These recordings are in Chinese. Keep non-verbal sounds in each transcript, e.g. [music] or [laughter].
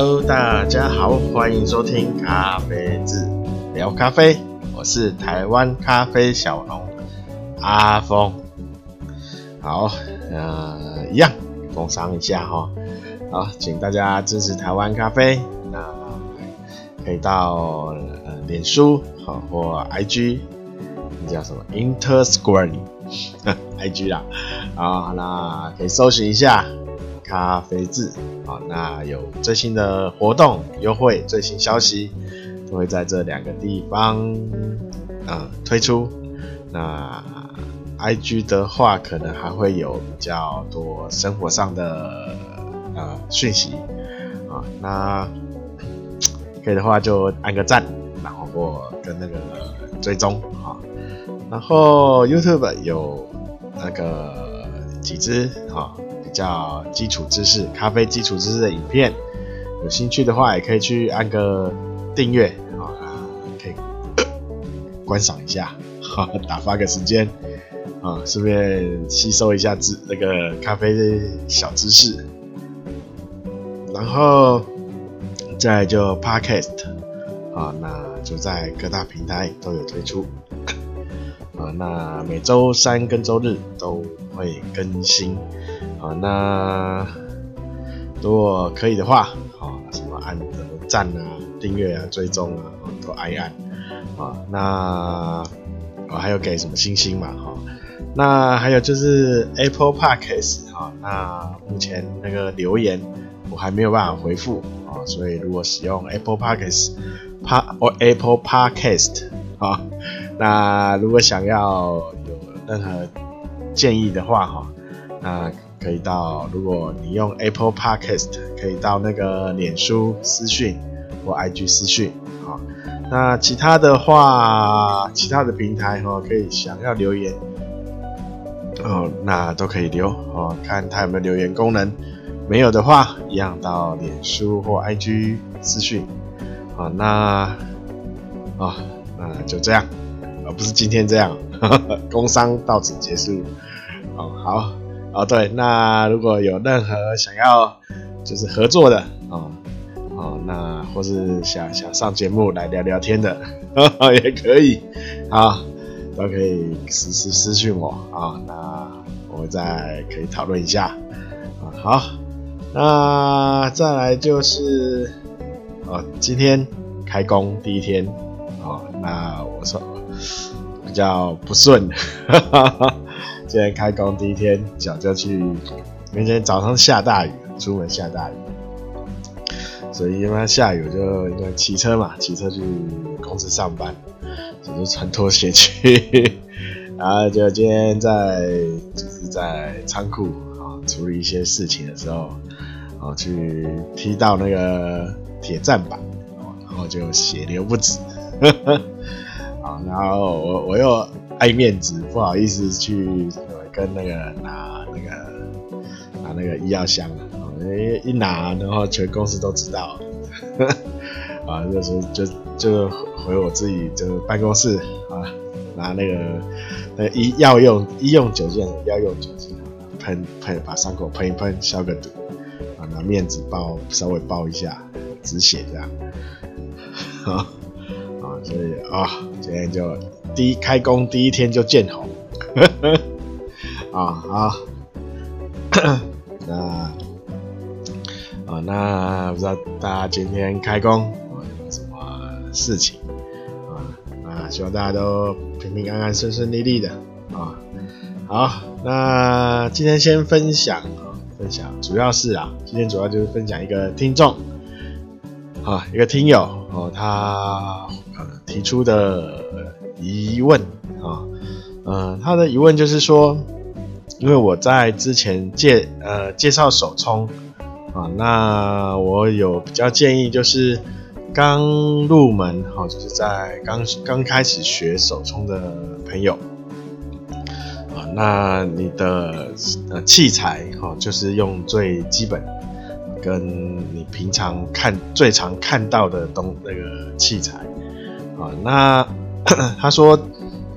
Hello，大家好，欢迎收听咖啡志聊咖啡，我是台湾咖啡小农阿峰。好，呃，一样工商一下哈，好，请大家支持台湾咖啡，那可以到呃脸书好或 IG，那叫什么？Intersquare，IG [laughs] 啦，啊，那可以搜寻一下。咖啡志啊，那有最新的活动优惠、最新消息都会在这两个地方啊、呃、推出。那 IG 的话，可能还会有比较多生活上的呃讯息啊。那可以的话就按个赞，然后我跟那个追踪啊。然后 YouTube 有那个几支啊。比较基础知识，咖啡基础知识的影片，有兴趣的话也可以去按个订阅啊，可以观赏一下，哈，打发个时间啊，顺便吸收一下知那个咖啡的小知识。然后再就 Podcast 啊，那就在各大平台都有推出 [coughs] 啊，那每周三跟周日都会更新。好，那如果可以的话，好，什么按什么赞啊、订阅啊、追踪啊，都按一按。啊，那我还有给什么星星嘛？哈，那还有就是 Apple Podcast 哈，那目前那个留言我还没有办法回复啊，所以如果使用 Apple Podcast，帕或 Apple Podcast 啊，那如果想要有任何建议的话，哈，那。可以到，如果你用 Apple Podcast，可以到那个脸书私讯或 IG 私讯啊。那其他的话，其他的平台哈，可以想要留言哦，那都可以留哦，看它有没有留言功能。没有的话，一样到脸书或 IG 私讯啊。那啊，那就这样，而不是今天这样，呵 [laughs] 呵工商到此结束。哦，好。哦，对，那如果有任何想要就是合作的哦，哦，那或是想想上节目来聊聊天的，呵 [laughs] 呵也可以，啊，都可以私私私信我啊，那我们再可以讨论一下啊。好，那再来就是哦，今天开工第一天，哦，那我说比较不顺。哈哈哈。今天开工第一天，脚就去。明天早上下大雨，出门下大雨，所以因为下雨，就因为骑车嘛，骑车去公司上班，就穿拖鞋去。然 [laughs] 后就今天在就是在仓库啊处理一些事情的时候，啊去踢到那个铁站板，然后就血流不止。[laughs] 啊，然后我我又。爱面子，不好意思去跟那个拿那个拿那个医药箱啊，一拿，然后全公司都知道，[laughs] 啊，就是就就回我自己就办公室啊，拿那个那医药用医用酒精，药用酒精喷喷把伤口喷一喷消个毒，啊，拿面子包稍微包一下止血这样，啊 [laughs] 啊，所以啊，今天就。第一开工第一天就见红，啊好，[laughs] [coughs] 那啊那不知道大家今天开工有没有什么事情啊？那希望大家都平平安安、顺顺利利的啊。好，那今天先分享啊，分享主要是啊，今天主要就是分享一个听众啊，一个听友哦，他提出的。疑问啊，呃，他的疑问就是说，因为我在之前介呃介绍手冲啊，那我有比较建议，就是刚入门哈，就是在刚刚开始学手冲的朋友啊，那你的呃器材哈，就是用最基本跟你平常看最常看到的东那个器材啊，那。[coughs] 他说：“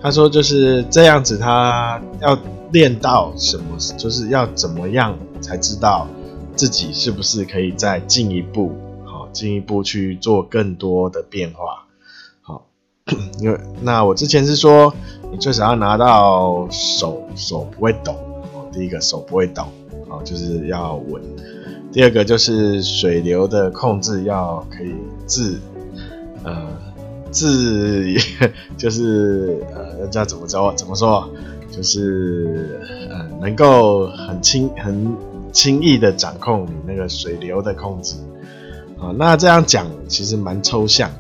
他说就是这样子，他要练到什么，就是要怎么样才知道自己是不是可以再进一步，好、进一步去做更多的变化。好，[coughs] 因为那我之前是说，你最少要拿到手手不会抖，第一个手不会抖，好，就是要稳。第二个就是水流的控制要可以自，呃，自 [laughs] 就是呃叫怎么着怎么说，就是呃能够很轻很轻易的掌控你那个水流的控制，啊，那这样讲其实蛮抽象的。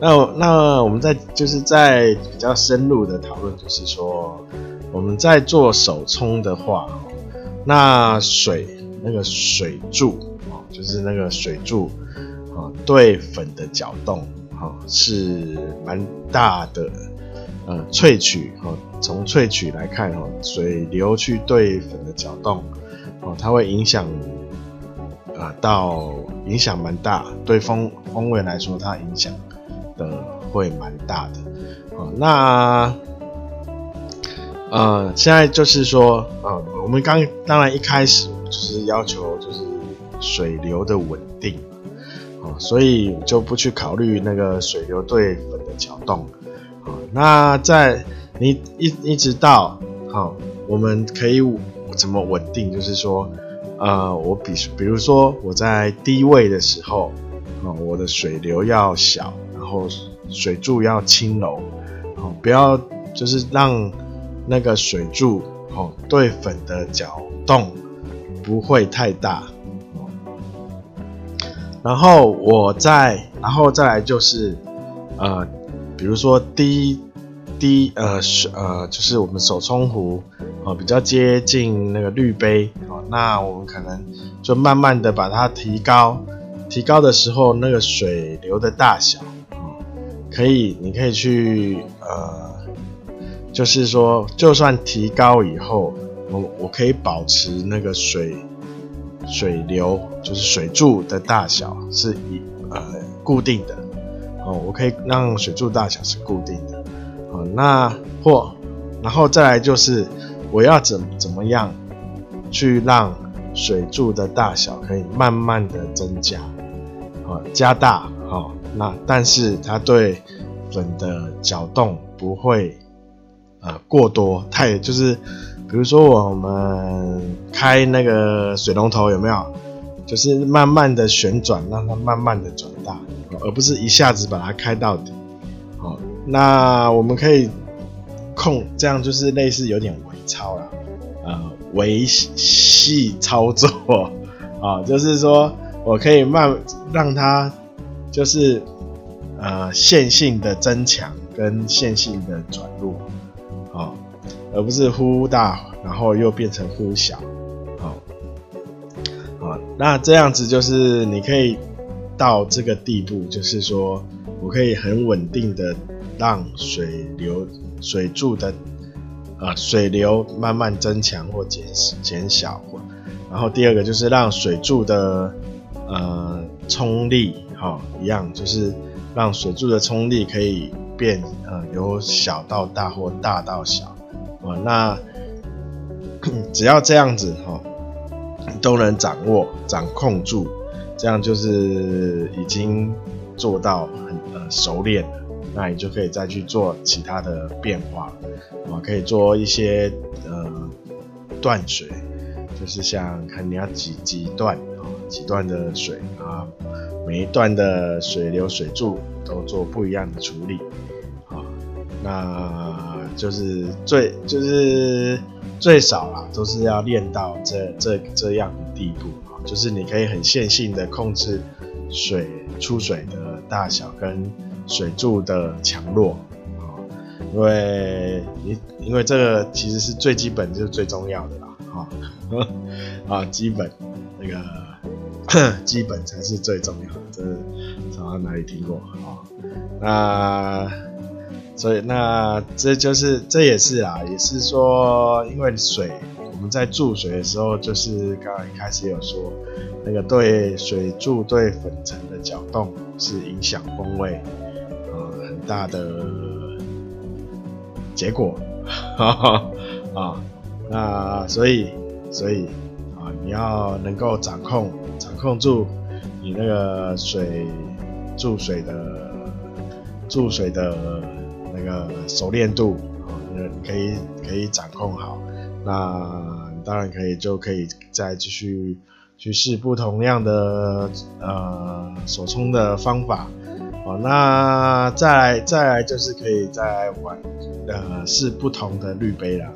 那那我们在就是在比较深入的讨论，就是说我们在做手冲的话。那水那个水柱啊，就是那个水柱啊，对粉的搅动啊是蛮大的。呃，萃取哈，从萃取来看哈，水流去对粉的搅动哦，它会影响啊，到影响蛮大。对风风味来说，它影响的会蛮大的。哦，那。呃，现在就是说，呃，我们刚当然一开始就是要求就是水流的稳定，啊、所以就不去考虑那个水流对粉的搅动，啊、那在你一一直到好、我们可以怎么稳定？就是说，呃，我比比如说我在低位的时候，啊、我的水流要小，然后水柱要轻柔，啊、不要就是让。那个水柱哦，对粉的搅动不会太大，然后我再，然后再来就是，呃，比如说滴滴呃水呃，就是我们手冲壶哦，比较接近那个滤杯哦，那我们可能就慢慢的把它提高，提高的时候那个水流的大小哦，可以，你可以去呃。就是说，就算提高以后，我我可以保持那个水水流，就是水柱的大小是一呃固定的哦，我可以让水柱大小是固定的哦。那或然后再来就是，我要怎怎么样去让水柱的大小可以慢慢的增加哦，加大哦。那但是它对粉的搅动不会。呃，过多太就是，比如说我们开那个水龙头有没有？就是慢慢的旋转，让它慢慢的转大，而不是一下子把它开到底。好，那我们可以控这样，就是类似有点微操了，呃，微细操作啊，[laughs] 就是说我可以慢让它就是呃线性的增强跟线性的转弱。而不是忽大，然后又变成忽小，好，好，那这样子就是你可以到这个地步，就是说我可以很稳定的让水流、水柱的呃水流慢慢增强或减减小，然后第二个就是让水柱的呃冲力，哈，一样就是让水柱的冲力可以。变呃由小到大或大到小，啊那 [clears throat] 只要这样子哈，都能掌握掌控住，这样就是已经做到很呃熟练了，那你就可以再去做其他的变化，啊可以做一些呃断水，就是像看你要几几段啊几段的水啊，每一段的水流水柱都做不一样的处理。啊那就是最就是最少啦，都是要练到这这这样的地步啊，就是你可以很线性的控制水出水的大小跟水柱的强弱啊，因为你因为这个其实是最基本就是最重要的啦啊啊基本那个基本才是最重要的，这是从哪里听过啊？那。所以那这就是这也是啊，也是说，因为水我们在注水的时候，就是刚刚一开始有说，那个对水柱对粉尘的搅动是影响风味啊、呃、很大的结果，哈 [laughs] 哈啊，那所以所以啊你要能够掌控掌控住你那个水注水的注水的那个熟练度啊，你可以可以掌控好，那当然可以就可以再继续去试不同样的呃手冲的方法。好，那再来再来就是可以再来玩呃试不同的滤杯了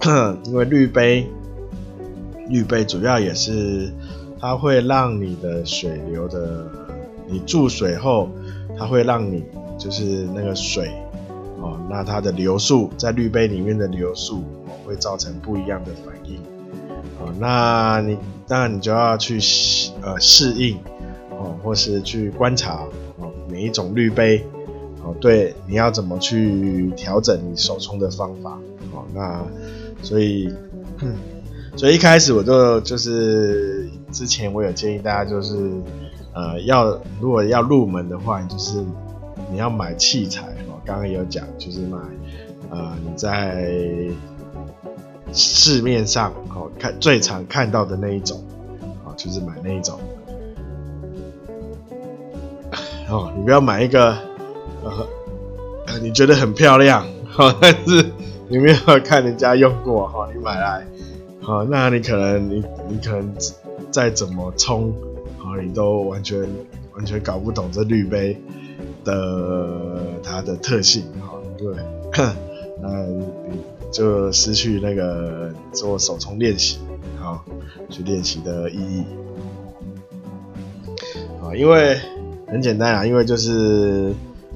啊，[coughs] 因为滤杯滤杯主要也是它会让你的水流的，你注水后，它会让你就是那个水哦，那它的流速在滤杯里面的流速哦会造成不一样的反应，哦，那你当然你就要去呃适应。哦，或是去观察哦，每一种滤杯哦，对，你要怎么去调整你手冲的方法哦？那所以，所以一开始我就就是之前我有建议大家就是呃，要如果要入门的话，就是你要买器材哦。刚刚有讲，就是买呃你在市面上哦看最常看到的那一种哦，就是买那一种。[laughs] 哦，你不要买一个，呃，[laughs] 你觉得很漂亮，哦，[laughs] 但是你没有看人家用过，哈、你买来，好、那你可能你你可能再怎么冲，好、你都完全完全搞不懂这滤杯的它的特性，哈、对，[clears throat] 那就失去那个做手冲练习，好、去练习的意义，啊、因为。很简单啊，因为就是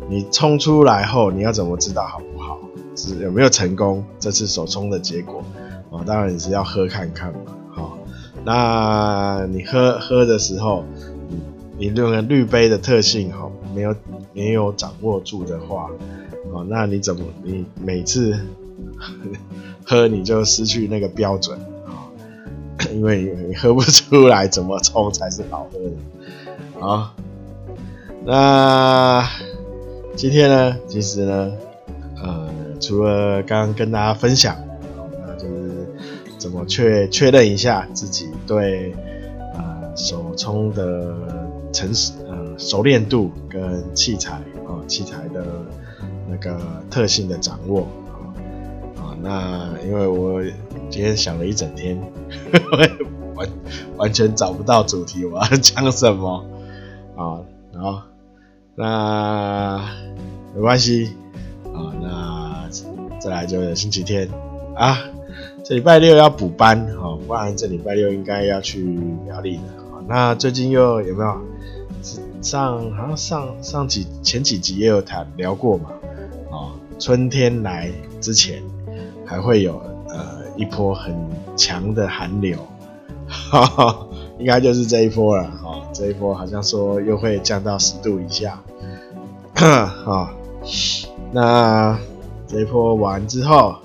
你冲出来后，你要怎么知道好不好，是有没有成功这次手冲的结果啊？当然你是要喝看看嘛，好，那你喝喝的时候，你那个滤杯的特性哈，没有没有掌握住的话，哦，那你怎么你每次喝你就失去那个标准啊？[coughs] 因为你喝不出来怎么冲才是好喝的啊。那今天呢，其实呢，呃，除了刚刚跟大家分享，那就是怎么确确认一下自己对呃手冲的成呃熟练度跟器材啊、器材的那个特性的掌握啊啊、那因为我今天想了一整天，[laughs] 完完全找不到主题，我要讲什么啊、然后。那没关系啊，那再来就是星期天啊，这礼拜六要补班啊，不然这礼拜六应该要去苗栗的。那最近又有没有上好像上上几前几集也有谈聊过嘛？哦，春天来之前还会有呃一波很强的寒流，哈哈，应该就是这一波了。哦这一波好像说又会降到十度以下，好，[coughs] 那这一波完之后，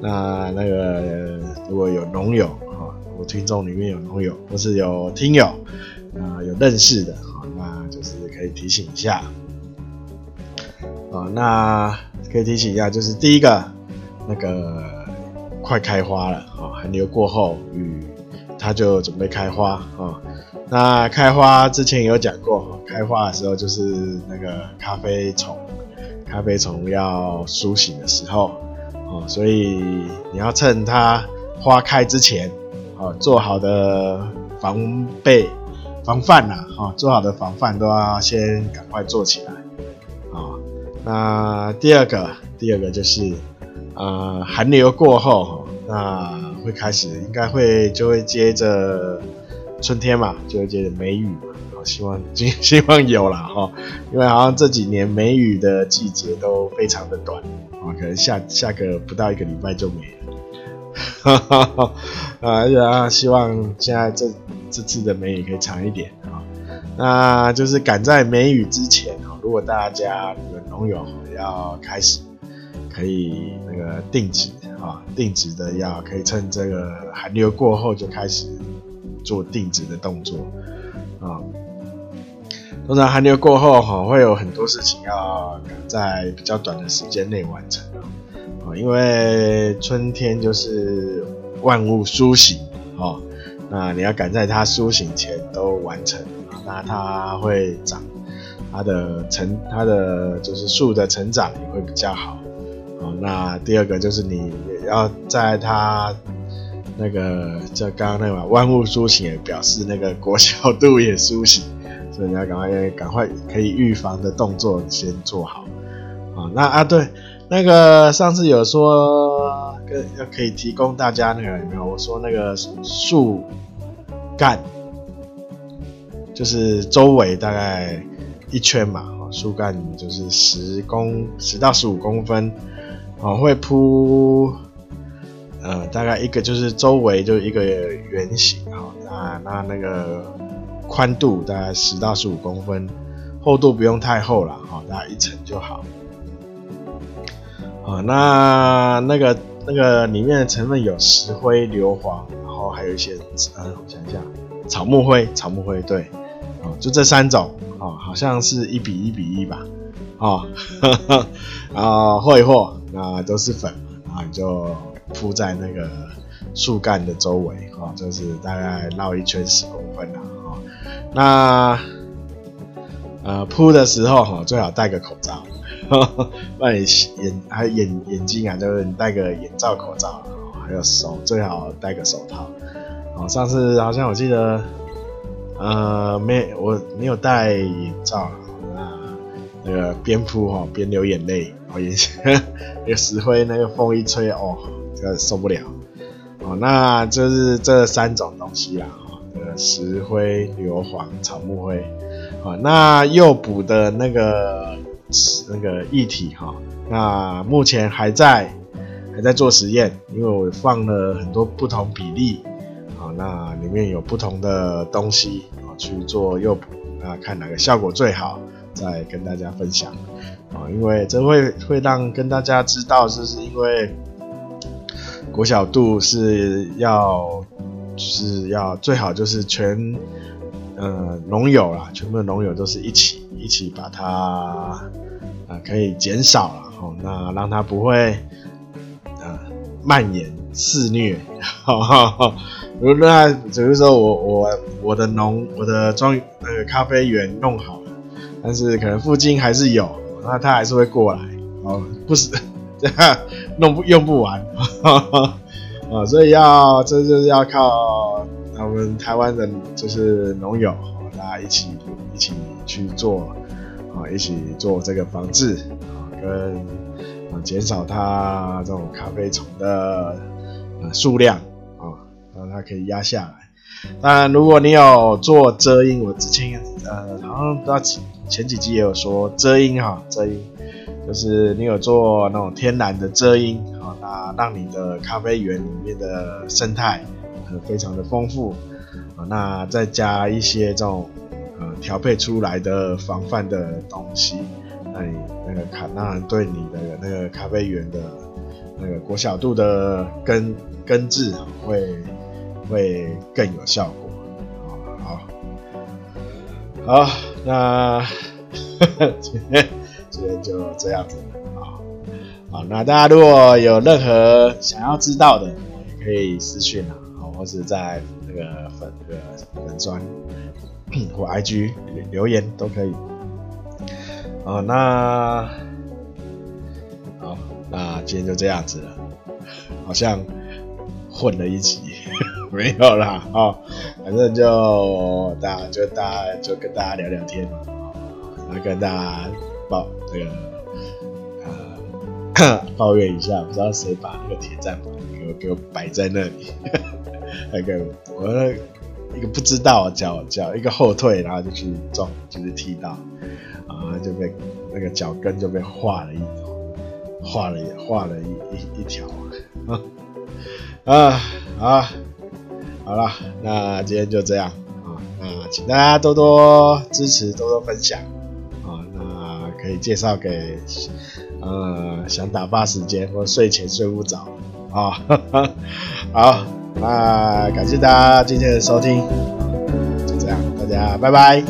那那个如果有农友，听众里面有农友或是有听友啊有认识的啊，那就是可以提醒一下，啊，那可以提醒一下，就是第一个那个快开花了啊，寒流过后雨它就准备开花啊。那开花之前有讲过，开花的时候就是那个咖啡虫，咖啡虫要苏醒的时候，哦，所以你要趁它花开之前，哦，做好的防备、防范呐，哈，做好的防范都要先赶快做起来，啊，那第二个，第二个就是，呃，寒流过后，那会开始，应该会就会接着。春天嘛，就会接着梅雨嘛，好，希望 [laughs] 希望有了哈，因为好像这几年梅雨的季节都非常的短，啊，可能下下个不到一个礼拜就没，哈哈哈，啊，呀，希望现在这这次的梅雨可以长一点啊，那就是赶在梅雨之前啊，如果大家有农友要开始，可以那个定植啊，定植的要可以趁这个寒流过后就开始。做定植的动作啊，通常寒流过后哈，会有很多事情要在比较短的时间内完成因为春天就是万物苏醒啊，那你要赶在它苏醒前都完成，那它会长，它的成它的就是树的成长也会比较好。哦，那第二个就是你也要在它那个就刚刚那个万物苏醒，也表示那个国小度也苏醒，所以你要赶快赶快可以预防的动作先做好。啊，那啊对，那个上次有说跟要可以提供大家那个有没有？我说那个树干就是周围大概一圈嘛，树干就是十公十到十五公分。哦，会铺，呃，大概一个就是周围就一个圆形，哈，那那那个宽度大概十到十五公分，厚度不用太厚了，哈，大概一层就好。啊，那那个那个里面的成分有石灰、硫磺，然后还有一些，呃，我想一下，草木灰，草木灰，对，哦，就这三种，哦，好像是一比一比一吧，哦，[laughs] 然后和一和。那都是粉，啊你就铺在那个树干的周围，啊，就是大概绕一圈十公分啦，哈。那呃铺的时候，哈，最好戴个口罩，[laughs] 那你眼还眼眼睛啊，就是你戴个眼罩口罩，还有手最好戴个手套。哦，上次好像我记得，呃，没我没有戴眼罩，那那个边铺哈边流眼泪。哦也那个石灰，[laughs] 那个风一吹，哦，这个受不了。哦，那就是这三种东西啦，哈，这个石灰、硫磺、草木灰。哦，那诱捕的那个那个液体，哈，那目前还在还在做实验，因为我放了很多不同比例，啊，那里面有不同的东西，啊，去做诱捕，那看哪个效果最好，再跟大家分享。啊，因为这会会让跟大家知道，就是因为国小度是要，就是要最好就是全呃农友啦，全部的农友都是一起一起把它啊、可以减少了，哦，那让它不会呃蔓延肆虐，哈哈哈。如果那比如说我我我的农我的庄那个咖啡园弄好了，但是可能附近还是有。那他还是会过来，哦，不是这样弄不用不完，哈哈啊，所以要这就是要靠我们台湾人，就是农友，大家一起一起去做，啊，一起做这个防治，啊，跟啊减少它这种咖啡虫的数量，啊，让它可以压下来。当然，如果你有做遮阴，我之前呃好像不知道前前几集也有说遮阴哈，遮阴就是你有做那种天然的遮阴啊，那让你的咖啡园里面的生态呃非常的丰富啊，那再加一些这种呃调配出来的防范的东西，那你那个卡当然对你的那个咖啡园的那个果小度的根根治会会更有效果。好，那 [laughs] 今天今天就这样子啊。好，那大家如果有任何想要知道的，也可以私讯啊，或是在那个粉那个粉砖或 IG 留言都可以。哦，那好，那今天就这样子了，好像混了一集。[laughs] 没有啦，哦，反正就大家就大家就跟大家聊聊天嘛，然后跟大家抱那个呃 [coughs] 抱怨一下，不知道谁把那个铁栈板给我给我摆在那里，那个我那一个不知道脚脚一个后退，然后就去撞，就是踢到，啊就被那个脚跟就被划了一划了划了一一一条啊啊啊！好了，那今天就这样啊。那请大家多多支持，多多分享啊。那可以介绍给呃想打发时间或睡前睡不着啊。好，那感谢大家今天的收听，就这样，大家拜拜。